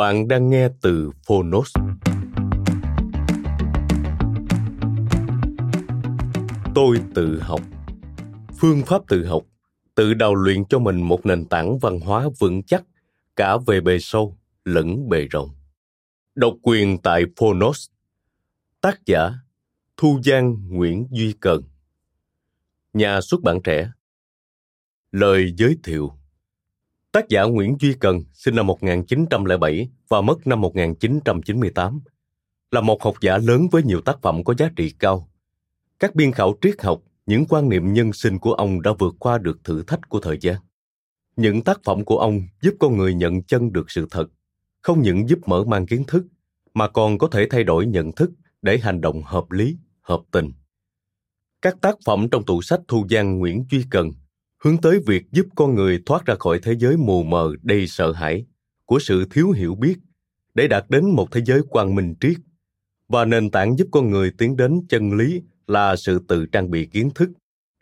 Bạn đang nghe từ Phonos. Tôi tự học. Phương pháp tự học, tự đào luyện cho mình một nền tảng văn hóa vững chắc cả về bề sâu lẫn bề rộng. Độc quyền tại Phonos. Tác giả Thu Giang Nguyễn Duy Cần. Nhà xuất bản trẻ. Lời giới thiệu Tác giả Nguyễn Duy Cần sinh năm 1907 và mất năm 1998, là một học giả lớn với nhiều tác phẩm có giá trị cao. Các biên khảo triết học, những quan niệm nhân sinh của ông đã vượt qua được thử thách của thời gian. Những tác phẩm của ông giúp con người nhận chân được sự thật, không những giúp mở mang kiến thức, mà còn có thể thay đổi nhận thức để hành động hợp lý, hợp tình. Các tác phẩm trong tủ sách Thu Giang Nguyễn Duy Cần hướng tới việc giúp con người thoát ra khỏi thế giới mù mờ đầy sợ hãi của sự thiếu hiểu biết để đạt đến một thế giới quang minh triết. Và nền tảng giúp con người tiến đến chân lý là sự tự trang bị kiến thức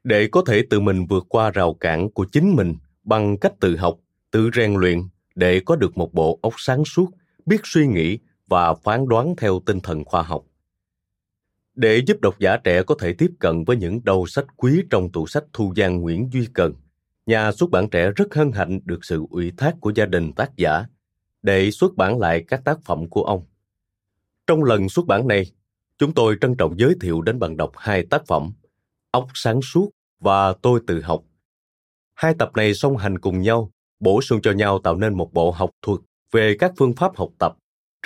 để có thể tự mình vượt qua rào cản của chính mình bằng cách tự học, tự rèn luyện để có được một bộ óc sáng suốt, biết suy nghĩ và phán đoán theo tinh thần khoa học để giúp độc giả trẻ có thể tiếp cận với những đầu sách quý trong tủ sách Thu Giang Nguyễn Duy Cần, nhà xuất bản trẻ rất hân hạnh được sự ủy thác của gia đình tác giả để xuất bản lại các tác phẩm của ông. Trong lần xuất bản này, chúng tôi trân trọng giới thiệu đến bạn đọc hai tác phẩm Ốc sáng suốt và Tôi tự học. Hai tập này song hành cùng nhau, bổ sung cho nhau tạo nên một bộ học thuật về các phương pháp học tập,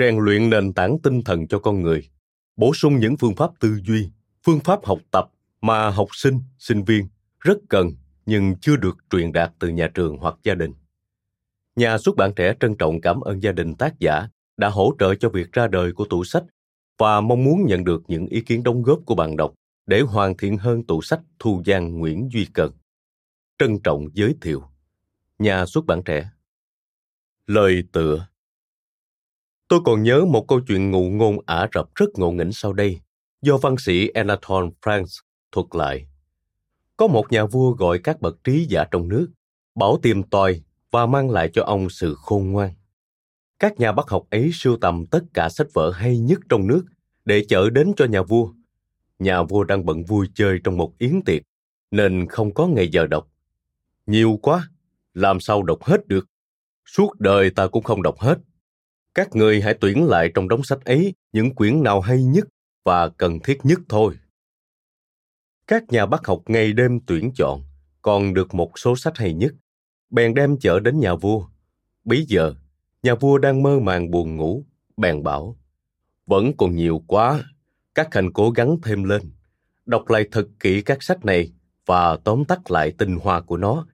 rèn luyện nền tảng tinh thần cho con người bổ sung những phương pháp tư duy, phương pháp học tập mà học sinh sinh viên rất cần nhưng chưa được truyền đạt từ nhà trường hoặc gia đình nhà xuất bản trẻ trân trọng cảm ơn gia đình tác giả đã hỗ trợ cho việc ra đời của tủ sách và mong muốn nhận được những ý kiến đóng góp của bạn đọc để hoàn thiện hơn tủ sách Thu Giang Nguyễn Duy Cần. Trân trọng giới thiệu. Nhà xuất bản trẻ. Lời tựa Tôi còn nhớ một câu chuyện ngụ ngôn Ả Rập rất ngộ nghĩnh sau đây, do văn sĩ Anatole France thuật lại. Có một nhà vua gọi các bậc trí giả trong nước, bảo tìm tòi và mang lại cho ông sự khôn ngoan. Các nhà bác học ấy sưu tầm tất cả sách vở hay nhất trong nước để chở đến cho nhà vua. Nhà vua đang bận vui chơi trong một yến tiệc, nên không có ngày giờ đọc. Nhiều quá, làm sao đọc hết được? Suốt đời ta cũng không đọc hết các người hãy tuyển lại trong đống sách ấy những quyển nào hay nhất và cần thiết nhất thôi. Các nhà bác học ngày đêm tuyển chọn, còn được một số sách hay nhất. Bèn đem chở đến nhà vua. Bấy giờ, nhà vua đang mơ màng buồn ngủ, bèn bảo, vẫn còn nhiều quá, các hành cố gắng thêm lên. Đọc lại thật kỹ các sách này và tóm tắt lại tinh hoa của nó.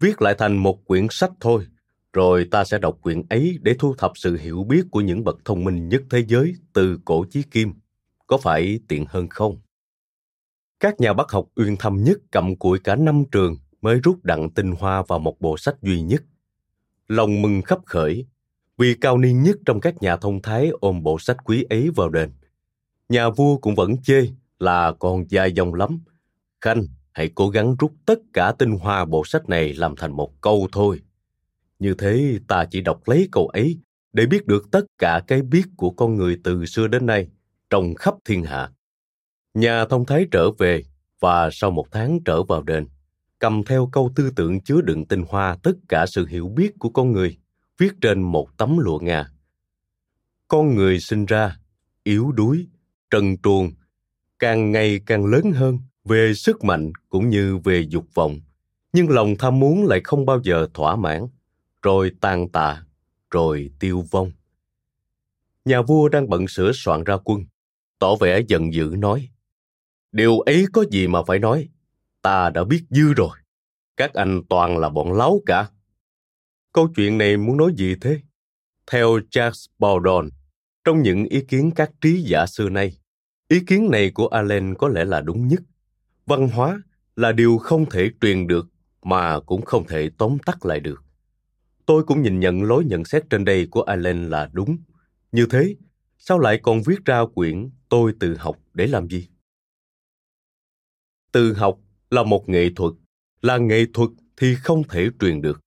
Viết lại thành một quyển sách thôi rồi ta sẽ đọc quyển ấy để thu thập sự hiểu biết của những bậc thông minh nhất thế giới từ cổ chí kim. Có phải tiện hơn không? Các nhà bác học uyên thâm nhất cầm cụi cả năm trường mới rút đặng tinh hoa vào một bộ sách duy nhất. Lòng mừng khắp khởi, vì cao niên nhất trong các nhà thông thái ôm bộ sách quý ấy vào đền. Nhà vua cũng vẫn chê là còn dài dòng lắm. Khanh, hãy cố gắng rút tất cả tinh hoa bộ sách này làm thành một câu thôi. Như thế ta chỉ đọc lấy câu ấy để biết được tất cả cái biết của con người từ xưa đến nay trong khắp thiên hạ. Nhà thông thái trở về và sau một tháng trở vào đền, cầm theo câu tư tưởng chứa đựng tinh hoa tất cả sự hiểu biết của con người, viết trên một tấm lụa ngà. Con người sinh ra, yếu đuối, trần truồng, càng ngày càng lớn hơn về sức mạnh cũng như về dục vọng, nhưng lòng tham muốn lại không bao giờ thỏa mãn, rồi tàn tạ, rồi tiêu vong. Nhà vua đang bận sửa soạn ra quân, tỏ vẻ giận dữ nói, Điều ấy có gì mà phải nói, ta đã biết dư rồi. Các anh toàn là bọn láo cả. Câu chuyện này muốn nói gì thế? Theo Charles Baldon, trong những ý kiến các trí giả xưa nay, ý kiến này của Allen có lẽ là đúng nhất. Văn hóa là điều không thể truyền được mà cũng không thể tóm tắt lại được. Tôi cũng nhìn nhận lối nhận xét trên đây của Allen là đúng. Như thế, sao lại còn viết ra quyển Tôi tự học để làm gì? Tự học là một nghệ thuật, là nghệ thuật thì không thể truyền được.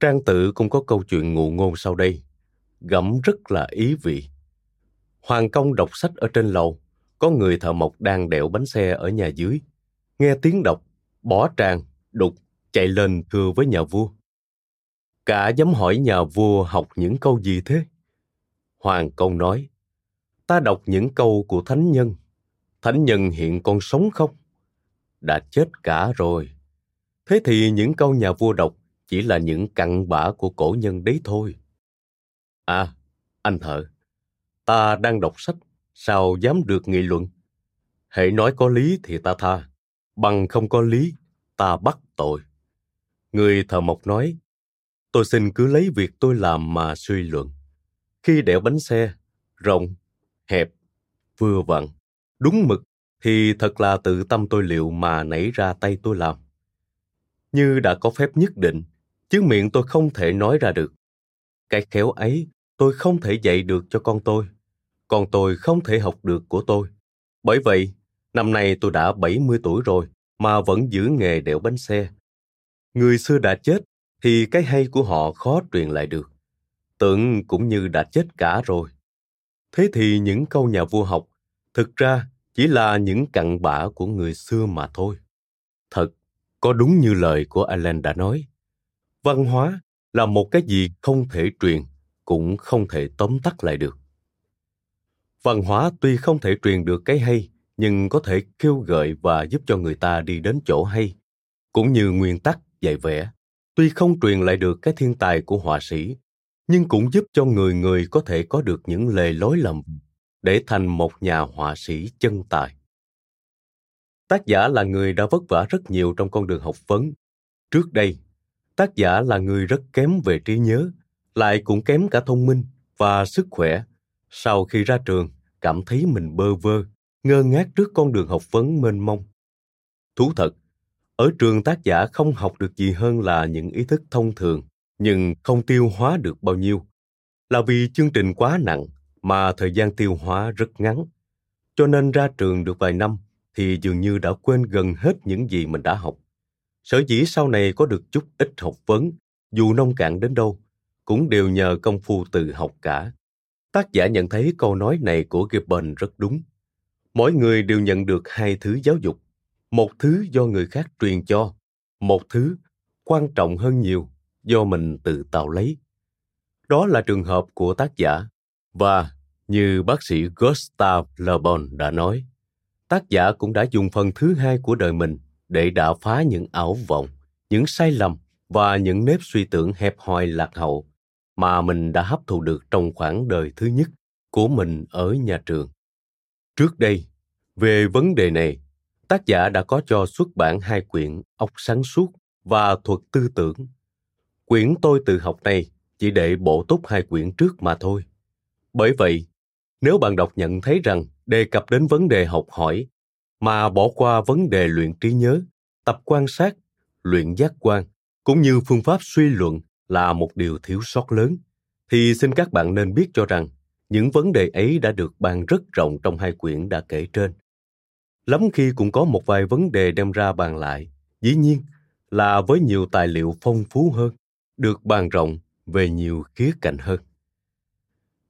Trang tự cũng có câu chuyện ngụ ngôn sau đây, gẫm rất là ý vị. Hoàng công đọc sách ở trên lầu, có người thợ mộc đang đẽo bánh xe ở nhà dưới. Nghe tiếng đọc, bỏ tràng, đục, chạy lên thưa với nhà vua. Cả dám hỏi nhà vua học những câu gì thế? Hoàng công nói, ta đọc những câu của thánh nhân. Thánh nhân hiện còn sống không? Đã chết cả rồi. Thế thì những câu nhà vua đọc chỉ là những cặn bã của cổ nhân đấy thôi. À, anh thợ, ta đang đọc sách, sao dám được nghị luận? Hãy nói có lý thì ta tha, bằng không có lý, ta bắt tội. Người thợ mộc nói, tôi xin cứ lấy việc tôi làm mà suy luận. Khi đẽo bánh xe, rộng, hẹp, vừa vặn, đúng mực, thì thật là tự tâm tôi liệu mà nảy ra tay tôi làm. Như đã có phép nhất định, chứ miệng tôi không thể nói ra được. Cái khéo ấy tôi không thể dạy được cho con tôi, còn tôi không thể học được của tôi. Bởi vậy, năm nay tôi đã 70 tuổi rồi mà vẫn giữ nghề đẽo bánh xe. Người xưa đã chết thì cái hay của họ khó truyền lại được. Tưởng cũng như đã chết cả rồi. Thế thì những câu nhà vua học thực ra chỉ là những cặn bã của người xưa mà thôi. Thật, có đúng như lời của Allen đã nói. Văn hóa là một cái gì không thể truyền, cũng không thể tóm tắt lại được. Văn hóa tuy không thể truyền được cái hay, nhưng có thể kêu gợi và giúp cho người ta đi đến chỗ hay, cũng như nguyên tắc dạy vẽ. Tuy không truyền lại được cái thiên tài của họa sĩ, nhưng cũng giúp cho người người có thể có được những lề lối lầm để thành một nhà họa sĩ chân tài. Tác giả là người đã vất vả rất nhiều trong con đường học vấn. Trước đây, tác giả là người rất kém về trí nhớ, lại cũng kém cả thông minh và sức khỏe. Sau khi ra trường, cảm thấy mình bơ vơ, ngơ ngác trước con đường học vấn mênh mông. Thú thật, ở trường tác giả không học được gì hơn là những ý thức thông thường, nhưng không tiêu hóa được bao nhiêu. Là vì chương trình quá nặng mà thời gian tiêu hóa rất ngắn. Cho nên ra trường được vài năm thì dường như đã quên gần hết những gì mình đã học. Sở dĩ sau này có được chút ít học vấn, dù nông cạn đến đâu, cũng đều nhờ công phu tự học cả. Tác giả nhận thấy câu nói này của Gibbon rất đúng. Mỗi người đều nhận được hai thứ giáo dục. Một thứ do người khác truyền cho, một thứ quan trọng hơn nhiều do mình tự tạo lấy. Đó là trường hợp của tác giả. Và như bác sĩ Gustav Le Bon đã nói, tác giả cũng đã dùng phần thứ hai của đời mình để đả phá những ảo vọng, những sai lầm và những nếp suy tưởng hẹp hòi lạc hậu mà mình đã hấp thụ được trong khoảng đời thứ nhất của mình ở nhà trường. Trước đây, về vấn đề này, tác giả đã có cho xuất bản hai quyển Ốc sáng suốt và Thuật tư tưởng. Quyển tôi tự học này chỉ để bổ túc hai quyển trước mà thôi. Bởi vậy, nếu bạn đọc nhận thấy rằng đề cập đến vấn đề học hỏi mà bỏ qua vấn đề luyện trí nhớ, tập quan sát, luyện giác quan cũng như phương pháp suy luận là một điều thiếu sót lớn, thì xin các bạn nên biết cho rằng những vấn đề ấy đã được bàn rất rộng trong hai quyển đã kể trên. Lắm khi cũng có một vài vấn đề đem ra bàn lại, dĩ nhiên là với nhiều tài liệu phong phú hơn, được bàn rộng về nhiều khía cạnh hơn.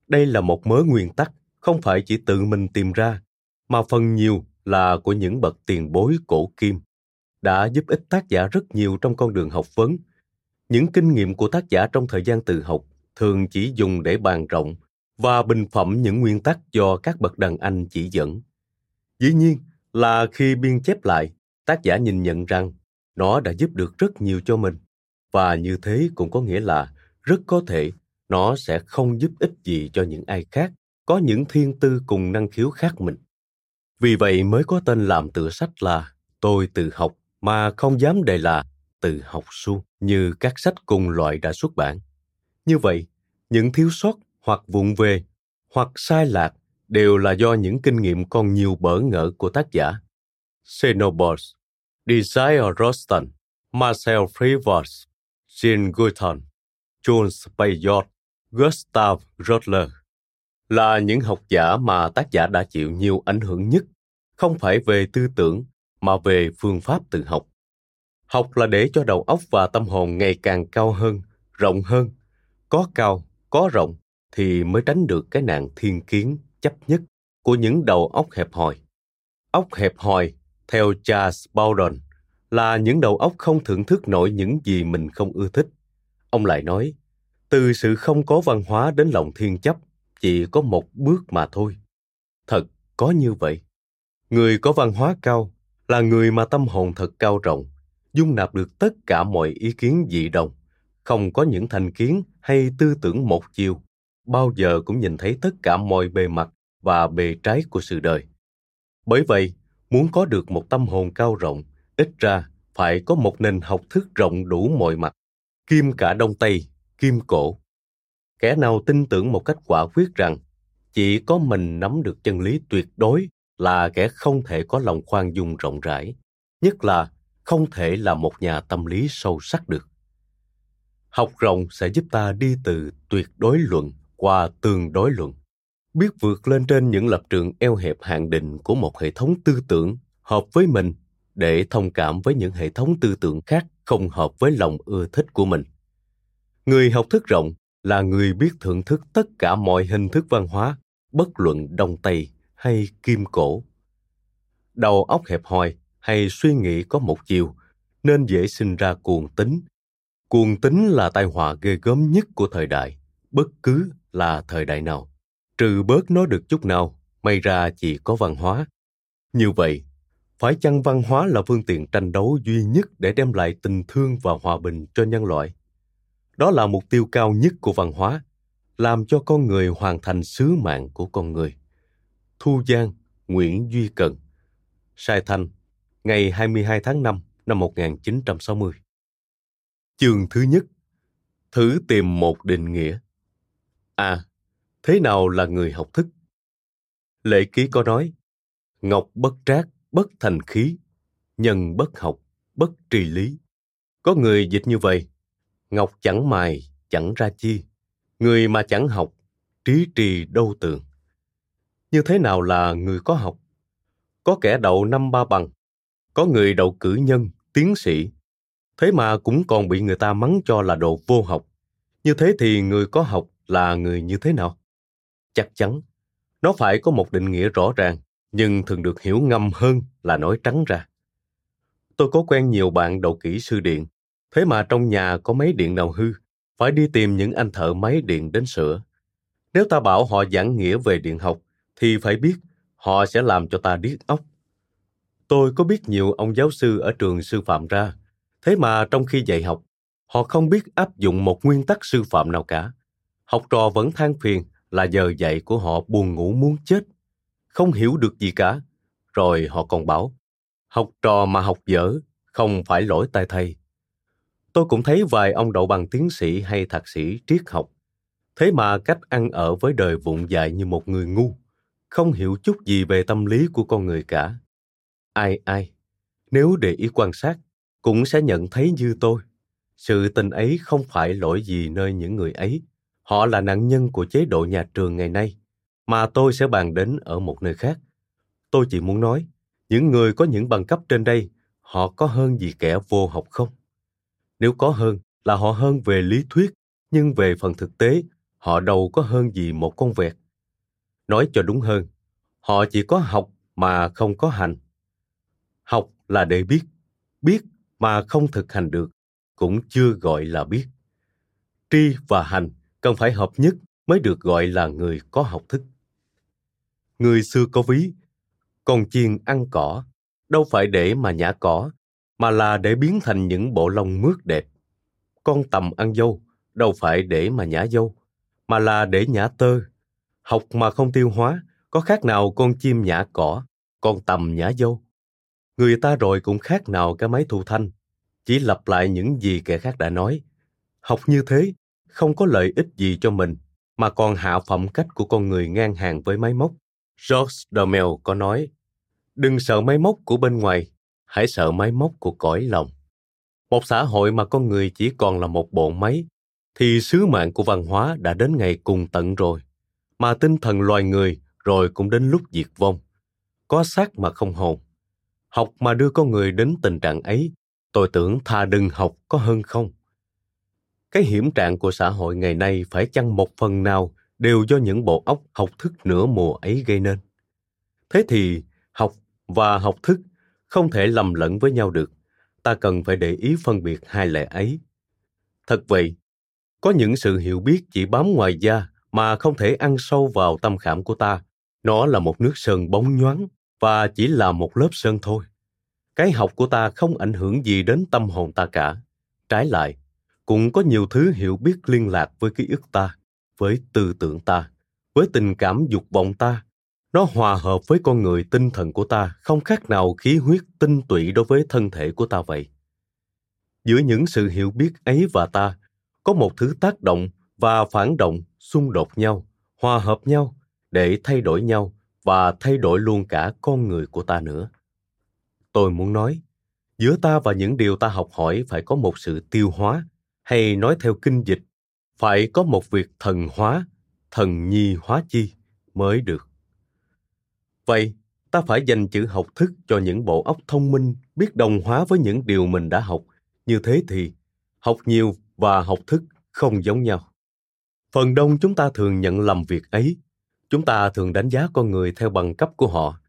Đây là một mớ nguyên tắc không phải chỉ tự mình tìm ra, mà phần nhiều là của những bậc tiền bối cổ kim, đã giúp ích tác giả rất nhiều trong con đường học vấn. Những kinh nghiệm của tác giả trong thời gian tự học thường chỉ dùng để bàn rộng và bình phẩm những nguyên tắc do các bậc đàn anh chỉ dẫn. Dĩ nhiên là khi biên chép lại, tác giả nhìn nhận rằng nó đã giúp được rất nhiều cho mình và như thế cũng có nghĩa là rất có thể nó sẽ không giúp ích gì cho những ai khác có những thiên tư cùng năng khiếu khác mình. Vì vậy mới có tên làm tựa sách là Tôi tự học mà không dám đề là tự học suông như các sách cùng loại đã xuất bản. Như vậy, những thiếu sót hoặc vụng về hoặc sai lạc đều là do những kinh nghiệm còn nhiều bỡ ngỡ của tác giả. Xenobos, Desire Rostan, Marcel Frivers, Jean Guiton, Jules Bayot, Gustav Rodler là những học giả mà tác giả đã chịu nhiều ảnh hưởng nhất, không phải về tư tưởng mà về phương pháp tự học. Học là để cho đầu óc và tâm hồn ngày càng cao hơn, rộng hơn. Có cao, có rộng thì mới tránh được cái nạn thiên kiến chấp nhất của những đầu óc hẹp hòi. Óc hẹp hòi, theo Charles Bowden, là những đầu óc không thưởng thức nổi những gì mình không ưa thích. Ông lại nói, từ sự không có văn hóa đến lòng thiên chấp chỉ có một bước mà thôi. Thật có như vậy. Người có văn hóa cao là người mà tâm hồn thật cao rộng, dung nạp được tất cả mọi ý kiến dị đồng, không có những thành kiến hay tư tưởng một chiều, bao giờ cũng nhìn thấy tất cả mọi bề mặt và bề trái của sự đời. Bởi vậy, muốn có được một tâm hồn cao rộng, ít ra phải có một nền học thức rộng đủ mọi mặt, kim cả đông tây, kim cổ. Kẻ nào tin tưởng một cách quả quyết rằng chỉ có mình nắm được chân lý tuyệt đối là kẻ không thể có lòng khoan dung rộng rãi, nhất là không thể là một nhà tâm lý sâu sắc được. Học rộng sẽ giúp ta đi từ tuyệt đối luận qua tương đối luận, biết vượt lên trên những lập trường eo hẹp hạn định của một hệ thống tư tưởng hợp với mình để thông cảm với những hệ thống tư tưởng khác không hợp với lòng ưa thích của mình. Người học thức rộng là người biết thưởng thức tất cả mọi hình thức văn hóa, bất luận đông tây hay kim cổ. Đầu óc hẹp hòi hay suy nghĩ có một chiều nên dễ sinh ra cuồng tính. Cuồng tính là tai họa ghê gớm nhất của thời đại, bất cứ là thời đại nào. Trừ bớt nó được chút nào, may ra chỉ có văn hóa. Như vậy, phải chăng văn hóa là phương tiện tranh đấu duy nhất để đem lại tình thương và hòa bình cho nhân loại? Đó là mục tiêu cao nhất của văn hóa, làm cho con người hoàn thành sứ mạng của con người. Thu Giang, Nguyễn Duy Cần Sai Thanh, ngày 22 tháng 5 năm 1960 Chương thứ nhất Thử tìm một định nghĩa À, thế nào là người học thức? Lệ ký có nói Ngọc bất trác, bất thành khí Nhân bất học, bất trì lý. Có người dịch như vậy Ngọc chẳng mài, chẳng ra chi Người mà chẳng học, trí trì đâu tường. Như thế nào là người có học? Có kẻ đậu năm ba bằng có người đậu cử nhân tiến sĩ. Thế mà cũng còn bị người ta mắng cho là đồ vô học. Như thế thì người có học là người như thế nào chắc chắn nó phải có một định nghĩa rõ ràng nhưng thường được hiểu ngầm hơn là nói trắng ra tôi có quen nhiều bạn đầu kỹ sư điện thế mà trong nhà có máy điện nào hư phải đi tìm những anh thợ máy điện đến sửa nếu ta bảo họ giảng nghĩa về điện học thì phải biết họ sẽ làm cho ta điếc óc. Tôi có biết nhiều ông giáo sư ở trường sư phạm ra, thế mà trong khi dạy học, họ không biết áp dụng một nguyên tắc sư phạm nào cả. Học trò vẫn than phiền là giờ dạy của họ buồn ngủ muốn chết, không hiểu được gì cả. Rồi họ còn bảo, học trò mà học dở không phải lỗi tại thầy. Tôi cũng thấy vài ông đậu bằng tiến sĩ hay thạc sĩ triết học. Thế mà cách ăn ở với đời vụng dại như một người ngu không hiểu chút gì về tâm lý của con người cả ai ai nếu để ý quan sát cũng sẽ nhận thấy như tôi sự tình ấy không phải lỗi gì nơi những người ấy họ là nạn nhân của chế độ nhà trường ngày nay mà tôi sẽ bàn đến ở một nơi khác. Tôi chỉ muốn nói những người có những bằng cấp trên đây họ có hơn gì kẻ vô học không? Nếu có hơn là họ hơn về lý thuyết nhưng về phần thực tế họ đâu có hơn gì một con vẹt. Nói cho đúng hơn, họ chỉ có học mà không có hành. Học là để biết biết mà không thực hành được cũng chưa gọi là biết. Tri và hành cần phải hợp nhất mới được gọi là người có học thức. Người xưa có ví, con chiên ăn cỏ, đâu phải để mà nhả cỏ, mà là để biến thành những bộ lông mướt đẹp. Con tầm ăn dâu, đâu phải để mà nhả dâu, mà là để nhả tơ. Học mà không tiêu hóa, có khác nào con chim nhả cỏ, con tầm nhả dâu? Người ta rồi cũng khác nào cái máy thu thanh, chỉ lặp lại những gì kẻ khác đã nói. Học như thế không có lợi ích gì cho mình, mà còn hạ phẩm cách của con người ngang hàng với máy móc. George Domel có nói, đừng sợ máy móc của bên ngoài, hãy sợ máy móc của cõi lòng. Một xã hội mà con người chỉ còn là một bộ máy, thì sứ mạng của văn hóa đã đến ngày cùng tận rồi, mà tinh thần loài người rồi cũng đến lúc diệt vong. Có xác mà không hồn, học mà đưa con người đến tình trạng ấy, tôi tưởng thà đừng học có hơn không? Cái hiểm trạng của xã hội ngày nay phải chăng một phần nào đều do những bộ óc học thức nửa mùa ấy gây nên? Thế thì học và học thức không thể lầm lẫn với nhau được. Ta cần phải để ý phân biệt hai lẽ ấy. Thật vậy, có những sự hiểu biết chỉ bám ngoài da mà không thể ăn sâu vào tâm khảm của ta. Nó là một nước sơn bóng nhoáng và chỉ là một lớp sơn thôi. Cái học của ta không ảnh hưởng gì đến tâm hồn ta cả. Trái lại cũng có nhiều thứ hiểu biết liên lạc với ký ức ta, với tư tưởng ta, với tình cảm dục vọng ta. Nó hòa hợp với con người tinh thần của ta, không khác nào khí huyết tinh tụy đối với thân thể của ta vậy. Giữa những sự hiểu biết ấy và ta, có một thứ tác động và phản động xung đột nhau, hòa hợp nhau, để thay đổi nhau và thay đổi luôn cả con người của ta nữa. Tôi muốn nói, giữa ta và những điều ta học hỏi phải có một sự tiêu hóa hay nói theo kinh dịch, phải có một việc thần hóa, thần nhi hóa chi mới được. Vậy, ta phải dành chữ học thức cho những bộ óc thông minh, biết đồng hóa với những điều mình đã học. Như thế thì, học nhiều và học thức không giống nhau. Phần đông chúng ta thường nhận lầm việc ấy. Chúng ta thường đánh giá con người theo bằng cấp của họ.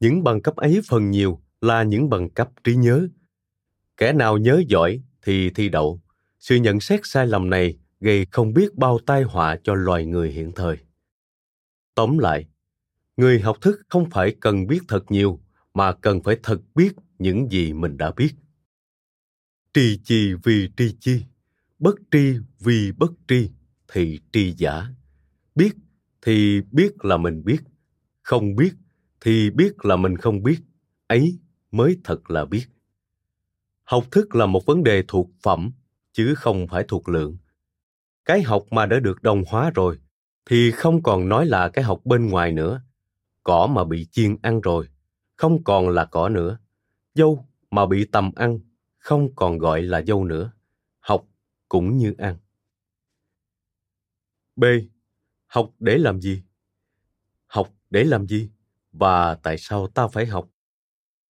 Những bằng cấp ấy phần nhiều là những bằng cấp trí nhớ. Kẻ nào nhớ giỏi thì thi đậu sự nhận xét sai lầm này gây không biết bao tai họa cho loài người hiện thời. Tóm lại, người học thức không phải cần biết thật nhiều, mà cần phải thật biết những gì mình đã biết. Tri chi vì tri chi, bất tri vì bất tri thì tri giả. Biết thì biết là mình biết, không biết thì biết là mình không biết, ấy mới thật là biết. Học thức là một vấn đề thuộc phẩm chứ không phải thuộc lượng. Cái học mà đã được đồng hóa rồi, thì không còn nói là cái học bên ngoài nữa. Cỏ mà bị chiên ăn rồi, không còn là cỏ nữa. Dâu mà bị tầm ăn, không còn gọi là dâu nữa. Học cũng như ăn. B. Học để làm gì? Học để làm gì? Và tại sao ta phải học?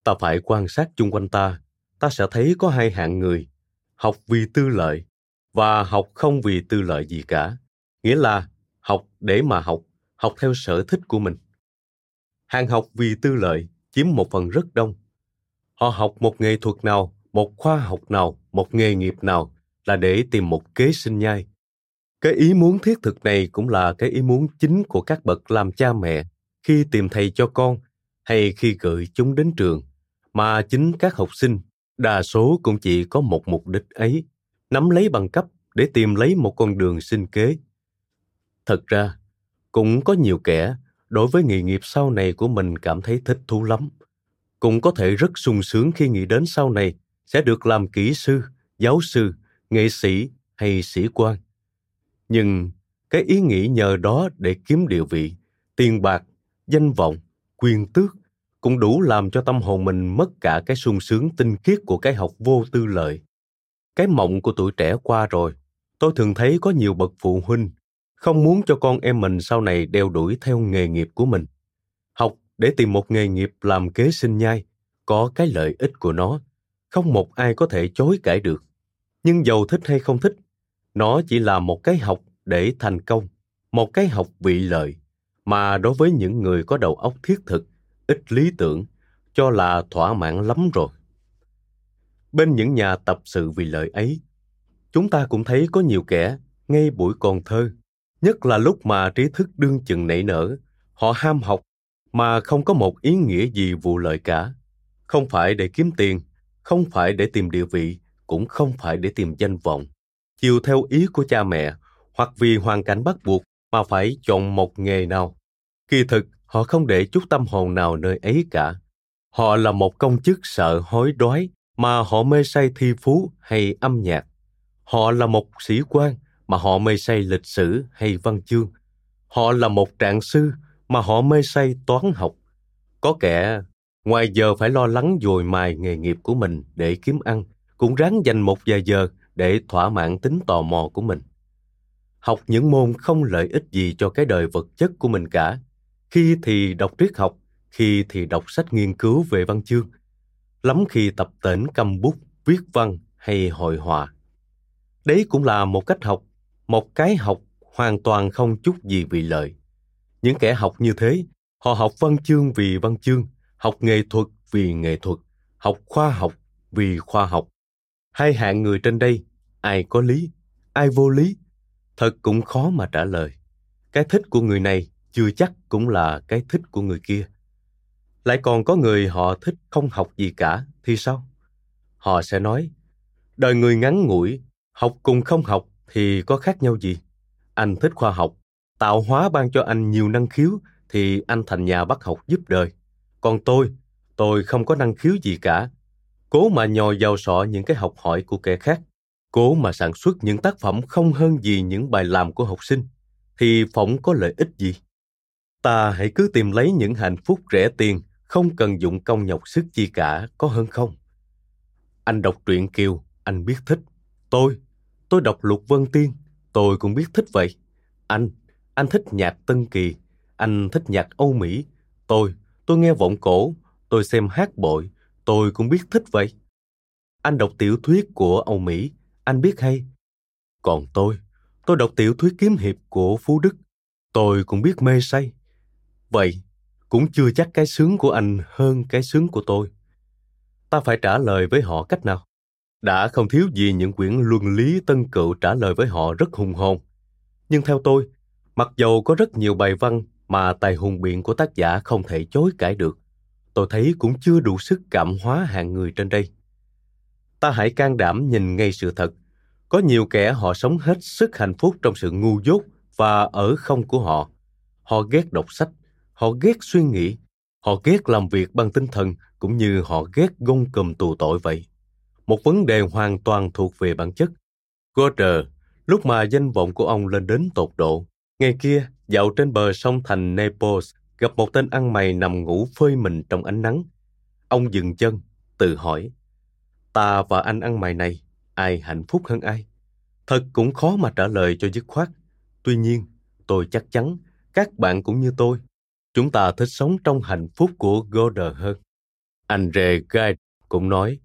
Ta phải quan sát chung quanh ta ta sẽ thấy có hai hạng người học vì tư lợi và học không vì tư lợi gì cả. Nghĩa là học để mà học học theo sở thích của mình. Hàng học vì tư lợi chiếm một phần rất đông. Họ học một nghệ thuật nào, một khoa học nào, một nghề nghiệp nào là để tìm một kế sinh nhai. Cái ý muốn thiết thực này cũng là cái ý muốn chính của các bậc làm cha mẹ khi tìm thầy cho con hay khi gửi chúng đến trường, mà chính các học sinh đa số cũng chỉ có một mục đích ấy, nắm lấy bằng cấp để tìm lấy một con đường sinh kế. Thật ra, cũng có nhiều kẻ đối với nghề nghiệp sau này của mình cảm thấy thích thú lắm. Cũng có thể rất sung sướng khi nghĩ đến sau này sẽ được làm kỹ sư, giáo sư, nghệ sĩ hay sĩ quan. Nhưng cái ý nghĩ nhờ đó để kiếm địa vị, tiền bạc, danh vọng, quyền tước cũng đủ làm cho tâm hồn mình mất cả cái sung sướng tinh khiết của cái học vô tư lợi. Cái mộng của tuổi trẻ qua rồi, tôi thường thấy có nhiều bậc phụ huynh không muốn cho con em mình sau này đeo đuổi theo nghề nghiệp của mình. Học để tìm một nghề nghiệp làm kế sinh nhai, có cái lợi ích của nó, không một ai có thể chối cãi được. Nhưng giàu thích hay không thích, nó chỉ là một cái học để thành công, một cái học vị lợi, mà đối với những người có đầu óc thiết thực ít lý tưởng, cho là thỏa mãn lắm rồi. Bên những nhà tập sự vì lợi ấy, chúng ta cũng thấy có nhiều kẻ ngay buổi còn thơ, nhất là lúc mà trí thức đương chừng nảy nở, họ ham học mà không có một ý nghĩa gì vụ lợi cả. Không phải để kiếm tiền, không phải để tìm địa vị, cũng không phải để tìm danh vọng. Chiều theo ý của cha mẹ, hoặc vì hoàn cảnh bắt buộc mà phải chọn một nghề nào. Kỳ thực họ không để chút tâm hồn nào nơi ấy cả. Họ là một công chức sợ hối đoái mà họ mê say thi phú hay âm nhạc. Họ là một sĩ quan mà họ mê say lịch sử hay văn chương. Họ là một trạng sư mà họ mê say toán học. Có kẻ, ngoài giờ phải lo lắng dồi mài nghề nghiệp của mình để kiếm ăn, cũng ráng dành một vài giờ để thỏa mãn tính tò mò của mình. Học những môn không lợi ích gì cho cái đời vật chất của mình cả khi thì đọc triết học, khi thì đọc sách nghiên cứu về văn chương. Lắm khi tập tễnh cầm bút, viết văn hay hội họa. Đấy cũng là một cách học, một cái học hoàn toàn không chút gì vì lợi. Những kẻ học như thế, họ học văn chương vì văn chương, học nghệ thuật vì nghệ thuật, học khoa học vì khoa học. Hai hạng người trên đây, ai có lý, ai vô lý, thật cũng khó mà trả lời. Cái thích của người này chưa chắc cũng là cái thích của người kia. Lại còn có người họ thích không học gì cả thì sao? Họ sẽ nói, đời người ngắn ngủi, học cùng không học thì có khác nhau gì? Anh thích khoa học, tạo hóa ban cho anh nhiều năng khiếu thì anh thành nhà bắt học giúp đời. Còn tôi tôi không có năng khiếu gì cả. Cố mà nhòi vào sọ những cái học hỏi của kẻ khác. Cố mà sản xuất những tác phẩm không hơn gì những bài làm của học sinh thì phỏng có lợi ích gì? Ta hãy cứ tìm lấy những hạnh phúc rẻ tiền, không cần dụng công nhọc sức chi cả, có hơn không? Anh đọc truyện kiều, anh biết thích. Tôi tôi đọc lục vân tiên, tôi cũng biết thích vậy. Anh anh thích nhạc tân kỳ, anh thích nhạc âu mỹ. Tôi tôi nghe vọng cổ, tôi xem hát bội, tôi cũng biết thích vậy. Anh đọc tiểu thuyết của âu mỹ, anh biết hay. Còn tôi tôi đọc tiểu thuyết kiếm hiệp của phú đức, tôi cũng biết mê say vậy, cũng chưa chắc cái sướng của anh hơn cái sướng của tôi. Ta phải trả lời với họ cách nào? Đã không thiếu gì những quyển luân lý tân cựu trả lời với họ rất hùng hồn. Nhưng theo tôi, mặc dầu có rất nhiều bài văn mà tài hùng biện của tác giả không thể chối cãi được, tôi thấy cũng chưa đủ sức cảm hóa hạng người trên đây. Ta hãy can đảm nhìn ngay sự thật. Có nhiều kẻ họ sống hết sức hạnh phúc trong sự ngu dốt và ở không của họ. Họ ghét đọc sách họ ghét suy nghĩ họ ghét làm việc bằng tinh thần cũng như họ ghét gông cùm tù tội vậy. Một vấn đề hoàn toàn thuộc về bản chất. Goethe, lúc mà danh vọng của ông lên đến tột độ ngày kia dạo trên bờ sông thành Naples gặp một tên ăn mày nằm ngủ phơi mình trong ánh nắng. Ông dừng chân tự hỏi ta và anh ăn mày này ai hạnh phúc hơn ai? Thật cũng khó mà trả lời cho dứt khoát. Tuy nhiên tôi chắc chắn các bạn cũng như tôi chúng ta thích sống trong hạnh phúc của Goder hơn. Andre Rề Guide cũng nói,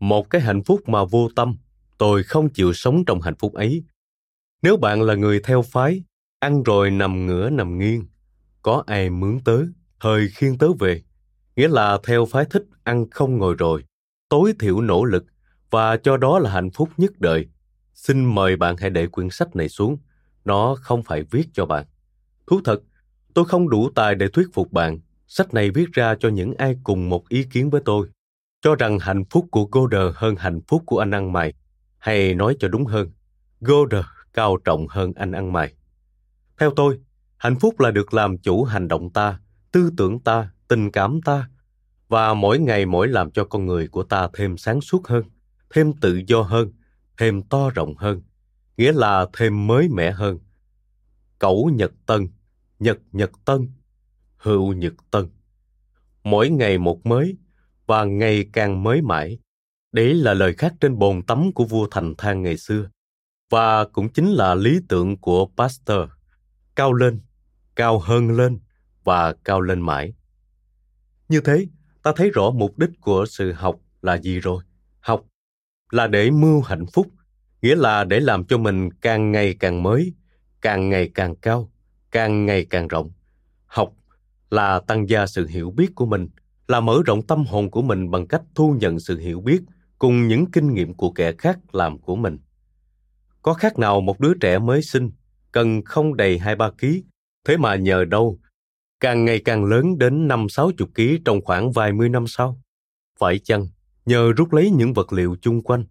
một cái hạnh phúc mà vô tâm, tôi không chịu sống trong hạnh phúc ấy. Nếu bạn là người theo phái, ăn rồi nằm ngửa nằm nghiêng, có ai mướn tớ, thời khiên tớ về, nghĩa là theo phái thích ăn không ngồi rồi, tối thiểu nỗ lực và cho đó là hạnh phúc nhất đời. Xin mời bạn hãy để quyển sách này xuống, nó không phải viết cho bạn. Thú thật, Tôi không đủ tài để thuyết phục bạn. Sách này viết ra cho những ai cùng một ý kiến với tôi. Cho rằng hạnh phúc của Goder hơn hạnh phúc của anh ăn mày. Hay nói cho đúng hơn, Goder cao trọng hơn anh ăn mày. Theo tôi, hạnh phúc là được làm chủ hành động ta, tư tưởng ta, tình cảm ta, và mỗi ngày mỗi làm cho con người của ta thêm sáng suốt hơn, thêm tự do hơn, thêm to rộng hơn, nghĩa là thêm mới mẻ hơn. Cẩu Nhật Tân nhật nhật tân, hữu nhật tân. Mỗi ngày một mới và ngày càng mới mãi. Đấy là lời khác trên bồn tắm của vua Thành Thang ngày xưa và cũng chính là lý tưởng của Pasteur. Cao lên, cao hơn lên và cao lên mãi. Như thế, ta thấy rõ mục đích của sự học là gì rồi. Học là để mưu hạnh phúc, nghĩa là để làm cho mình càng ngày càng mới, càng ngày càng cao, càng ngày càng rộng. Học là tăng gia sự hiểu biết của mình, là mở rộng tâm hồn của mình bằng cách thu nhận sự hiểu biết cùng những kinh nghiệm của kẻ khác làm của mình. Có khác nào một đứa trẻ mới sinh cần không đầy hai ba ký, thế mà nhờ đâu càng ngày càng lớn đến năm sáu chục ký trong khoảng vài mươi năm sau? Phải chăng nhờ rút lấy những vật liệu chung quanh,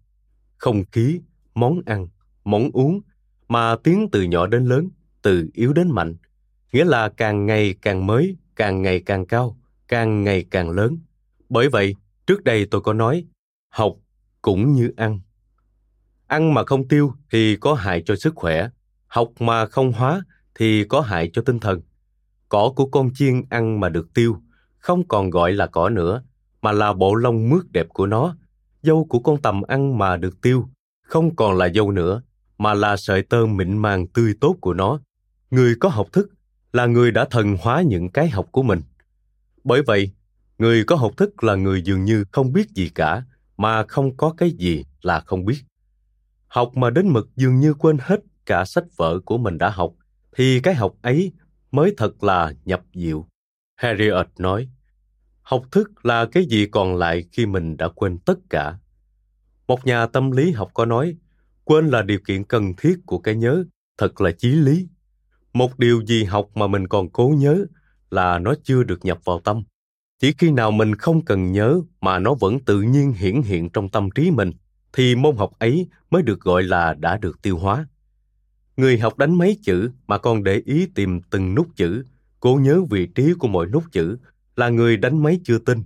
không khí, món ăn, món uống mà tiến từ nhỏ đến lớn? Từ yếu đến mạnh, nghĩa là càng ngày càng mới, càng ngày càng cao, càng ngày càng lớn. Bởi vậy, trước đây tôi có nói, học cũng như ăn. Ăn mà không tiêu thì có hại cho sức khỏe, học mà không hóa thì có hại cho tinh thần. Cỏ của con chiên ăn mà được tiêu, không còn gọi là cỏ nữa, mà là bộ lông mướt đẹp của nó. Dâu của con tầm ăn mà được tiêu, không còn là dâu nữa, mà là sợi tơ mịn màng tươi tốt của nó người có học thức là người đã thần hóa những cái học của mình. Bởi vậy, người có học thức là người dường như không biết gì cả, mà không có cái gì là không biết. Học mà đến mực dường như quên hết cả sách vở của mình đã học, thì cái học ấy mới thật là nhập diệu. Harriet nói, học thức là cái gì còn lại khi mình đã quên tất cả? Một nhà tâm lý học có nói, quên là điều kiện cần thiết của cái nhớ, thật là chí lý một điều gì học mà mình còn cố nhớ là nó chưa được nhập vào tâm. Chỉ khi nào mình không cần nhớ mà nó vẫn tự nhiên hiển hiện trong tâm trí mình, thì môn học ấy mới được gọi là đã được tiêu hóa. Người học đánh mấy chữ mà còn để ý tìm từng nút chữ, cố nhớ vị trí của mỗi nút chữ là người đánh máy chưa tin.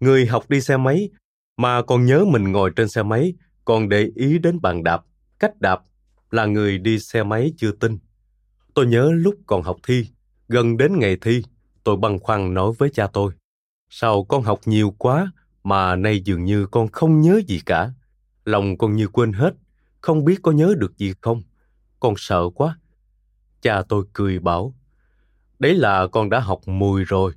Người học đi xe máy mà còn nhớ mình ngồi trên xe máy còn để ý đến bàn đạp, cách đạp là người đi xe máy chưa tin tôi nhớ lúc còn học thi, gần đến ngày thi, tôi băn khoăn nói với cha tôi, sao con học nhiều quá mà nay dường như con không nhớ gì cả? Lòng con như quên hết, không biết có nhớ được gì không? Con sợ quá. Cha tôi cười bảo, đấy là con đã học mùi rồi,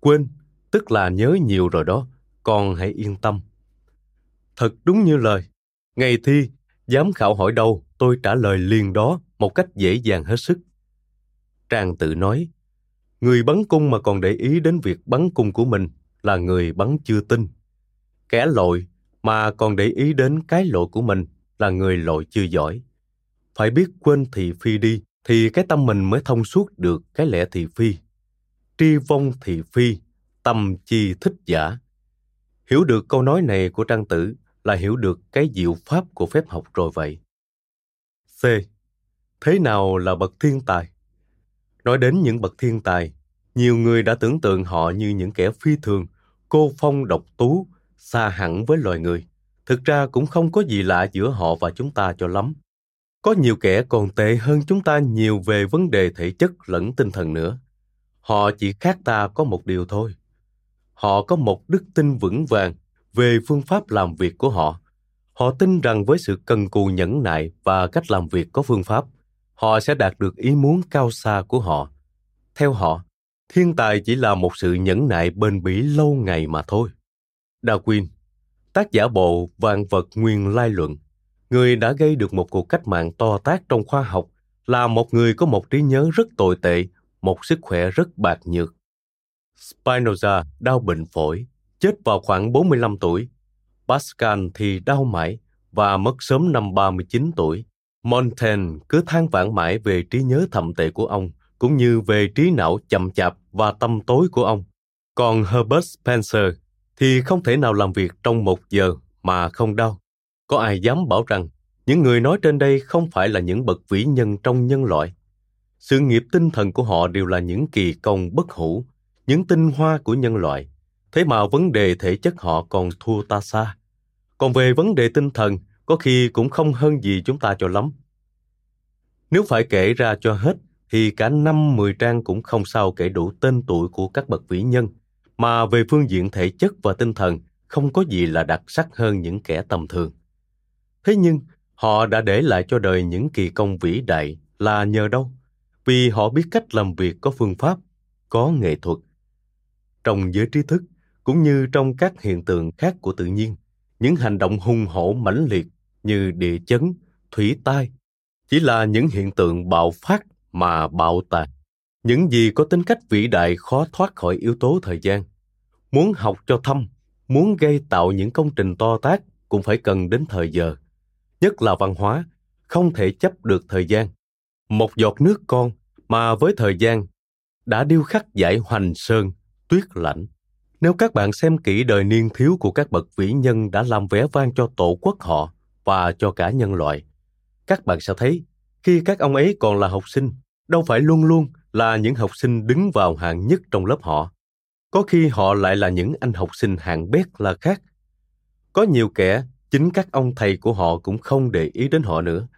quên, tức là nhớ nhiều rồi đó, con hãy yên tâm. Thật đúng như lời, ngày thi, giám khảo hỏi đâu, tôi trả lời liền đó một cách dễ dàng hết sức trang tự nói, người bắn cung mà còn để ý đến việc bắn cung của mình là người bắn chưa tin. Kẻ lội mà còn để ý đến cái lội của mình là người lội chưa giỏi. Phải biết quên thị phi đi, thì cái tâm mình mới thông suốt được cái lẽ thị phi. Tri vong thị phi, tâm chi thích giả. Hiểu được câu nói này của trang tử là hiểu được cái diệu pháp của phép học rồi vậy. C. Thế nào là bậc thiên tài? Nói đến những bậc thiên tài, nhiều người đã tưởng tượng họ như những kẻ phi thường, cô phong độc tú, xa hẳn với loài người. Thực ra cũng không có gì lạ giữa họ và chúng ta cho lắm. Có nhiều kẻ còn tệ hơn chúng ta nhiều về vấn đề thể chất lẫn tinh thần nữa. Họ chỉ khác ta có một điều thôi. Họ có một đức tin vững vàng về phương pháp làm việc của họ. Họ tin rằng với sự cần cù nhẫn nại và cách làm việc có phương pháp họ sẽ đạt được ý muốn cao xa của họ theo họ thiên tài chỉ là một sự nhẫn nại bền bỉ lâu ngày mà thôi darwin tác giả bộ vạn vật nguyên lai luận người đã gây được một cuộc cách mạng to tác trong khoa học là một người có một trí nhớ rất tồi tệ một sức khỏe rất bạc nhược Spinoza đau bệnh phổi, chết vào khoảng 45 tuổi. Pascal thì đau mãi và mất sớm năm 39 tuổi. Montaigne cứ than vãn mãi về trí nhớ thậm tệ của ông, cũng như về trí não chậm chạp và tâm tối của ông. Còn Herbert Spencer thì không thể nào làm việc trong một giờ mà không đau. Có ai dám bảo rằng những người nói trên đây không phải là những bậc vĩ nhân trong nhân loại. Sự nghiệp tinh thần của họ đều là những kỳ công bất hủ, những tinh hoa của nhân loại. Thế mà vấn đề thể chất họ còn thua ta xa. Còn về vấn đề tinh thần, có khi cũng không hơn gì chúng ta cho lắm. Nếu phải kể ra cho hết, thì cả năm mười trang cũng không sao kể đủ tên tuổi của các bậc vĩ nhân, mà về phương diện thể chất và tinh thần, không có gì là đặc sắc hơn những kẻ tầm thường. Thế nhưng, họ đã để lại cho đời những kỳ công vĩ đại là nhờ đâu? Vì họ biết cách làm việc có phương pháp, có nghệ thuật, trong giới trí thức cũng như trong các hiện tượng khác của tự nhiên những hành động hung hổ mãnh liệt như địa chấn, thủy tai. Chỉ là những hiện tượng bạo phát mà bạo tàn những gì có tính cách vĩ đại khó thoát khỏi yếu tố thời gian. Muốn học cho thâm, muốn gây tạo những công trình to tác cũng phải cần đến thời giờ. Nhất là văn hóa, không thể chấp được thời gian. Một giọt nước con mà với thời gian đã điêu khắc giải hoành sơn, tuyết lãnh nếu các bạn xem kỹ đời niên thiếu của các bậc vĩ nhân đã làm vẻ vang cho tổ quốc họ và cho cả nhân loại. Các bạn sẽ thấy khi các ông ấy còn là học sinh đâu phải luôn luôn là những học sinh đứng vào hạng nhất trong lớp họ. Có khi họ lại là những anh học sinh hạng bét là khác. Có nhiều kẻ chính các ông thầy của họ cũng không để ý đến họ nữa.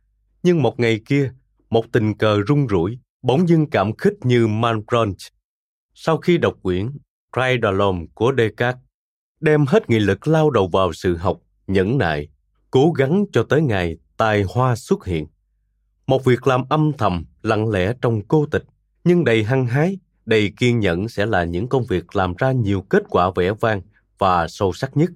Nhưng một ngày kia một tình cờ rung rủi bỗng dưng cảm khích như Malebranche. Sau khi đọc quyển Cry de l'homme của Descartes, đem hết nghị lực lao đầu vào sự học, nhẫn nại, cố gắng cho tới ngày tài hoa xuất hiện. Một việc làm âm thầm, lặng lẽ trong cô tịch, nhưng đầy hăng hái, đầy kiên nhẫn sẽ là những công việc làm ra nhiều kết quả vẻ vang và sâu sắc nhất.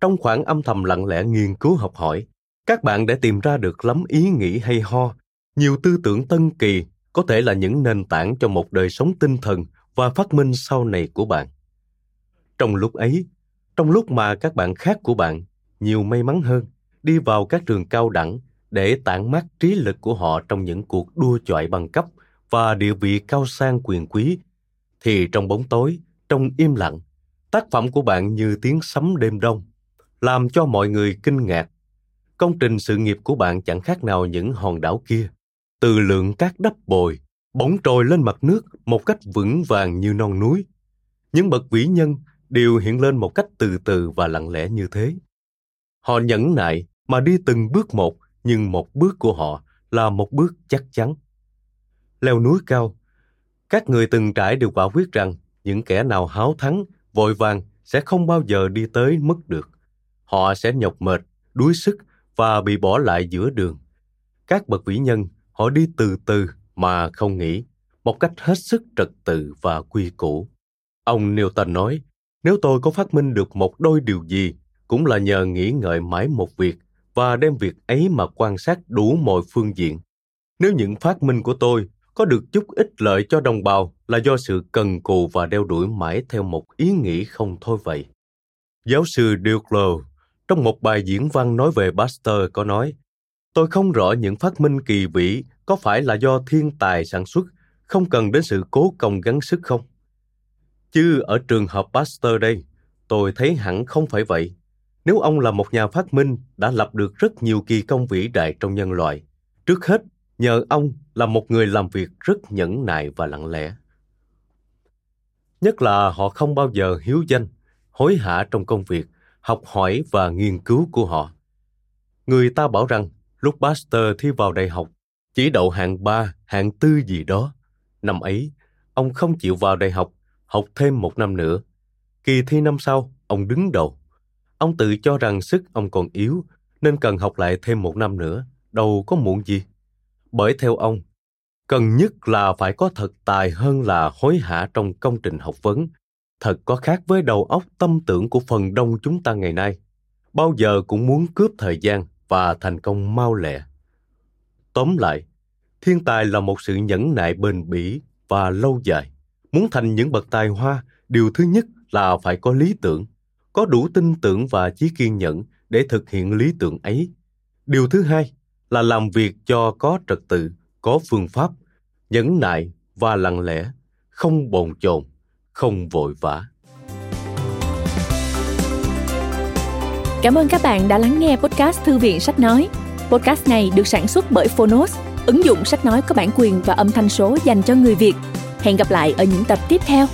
Trong khoảng âm thầm lặng lẽ nghiên cứu học hỏi, các bạn đã tìm ra được lắm ý nghĩ hay ho, nhiều tư tưởng tân kỳ có thể là những nền tảng cho một đời sống tinh thần và phát minh sau này của bạn. Trong lúc ấy, trong lúc mà các bạn khác của bạn nhiều may mắn hơn đi vào các trường cao đẳng để tản mát trí lực của họ trong những cuộc đua chọi bằng cấp và địa vị cao sang quyền quý, thì trong bóng tối, trong im lặng, tác phẩm của bạn như tiếng sấm đêm đông, làm cho mọi người kinh ngạc. Công trình sự nghiệp của bạn chẳng khác nào những hòn đảo kia, từ lượng cát đắp bồi, bỗng trồi lên mặt nước một cách vững vàng như non núi. Những bậc vĩ nhân đều hiện lên một cách từ từ và lặng lẽ như thế. Họ nhẫn nại mà đi từng bước một, nhưng một bước của họ là một bước chắc chắn. Leo núi cao, các người từng trải đều quả quyết rằng những kẻ nào háo thắng, vội vàng sẽ không bao giờ đi tới mất được. Họ sẽ nhọc mệt, đuối sức và bị bỏ lại giữa đường. Các bậc vĩ nhân họ đi từ từ mà không nghĩ, một cách hết sức trật tự và quy củ. Ông Newton nói, nếu tôi có phát minh được một đôi điều gì, cũng là nhờ nghĩ ngợi mãi một việc và đem việc ấy mà quan sát đủ mọi phương diện. Nếu những phát minh của tôi có được chút ích lợi cho đồng bào là do sự cần cù và đeo đuổi mãi theo một ý nghĩ không thôi vậy. Giáo sư Duclos trong một bài diễn văn nói về Pasteur có nói Tôi không rõ những phát minh kỳ vĩ có phải là do thiên tài sản xuất, không cần đến sự cố công gắng sức không? Chứ ở trường hợp Pasteur đây, tôi thấy hẳn không phải vậy. Nếu ông là một nhà phát minh đã lập được rất nhiều kỳ công vĩ đại trong nhân loại, trước hết nhờ ông là một người làm việc rất nhẫn nại và lặng lẽ. Nhất là họ không bao giờ hiếu danh, hối hả trong công việc, học hỏi và nghiên cứu của họ. Người ta bảo rằng lúc Pasteur thi vào đại học, chỉ đậu hạng ba, hạng tư gì đó. Năm ấy, ông không chịu vào đại học, học thêm một năm nữa. Kỳ thi năm sau, ông đứng đầu. Ông tự cho rằng sức ông còn yếu, nên cần học lại thêm một năm nữa, đâu có muộn gì. Bởi theo ông, cần nhất là phải có thật tài hơn là hối hả trong công trình học vấn. Thật có khác với đầu óc tâm tưởng của phần đông chúng ta ngày nay. Bao giờ cũng muốn cướp thời gian và thành công mau lẹ. Tóm lại, thiên tài là một sự nhẫn nại bền bỉ và lâu dài. Muốn thành những bậc tài hoa, điều thứ nhất là phải có lý tưởng, có đủ tin tưởng và trí kiên nhẫn để thực hiện lý tưởng ấy. Điều thứ hai là làm việc cho có trật tự, có phương pháp, nhẫn nại và lặng lẽ, không bồn chồn, không vội vã. Cảm ơn các bạn đã lắng nghe podcast Thư viện Sách Nói. Podcast này được sản xuất bởi Phonos, ứng dụng sách nói có bản quyền và âm thanh số dành cho người Việt. Hẹn gặp lại ở những tập tiếp theo.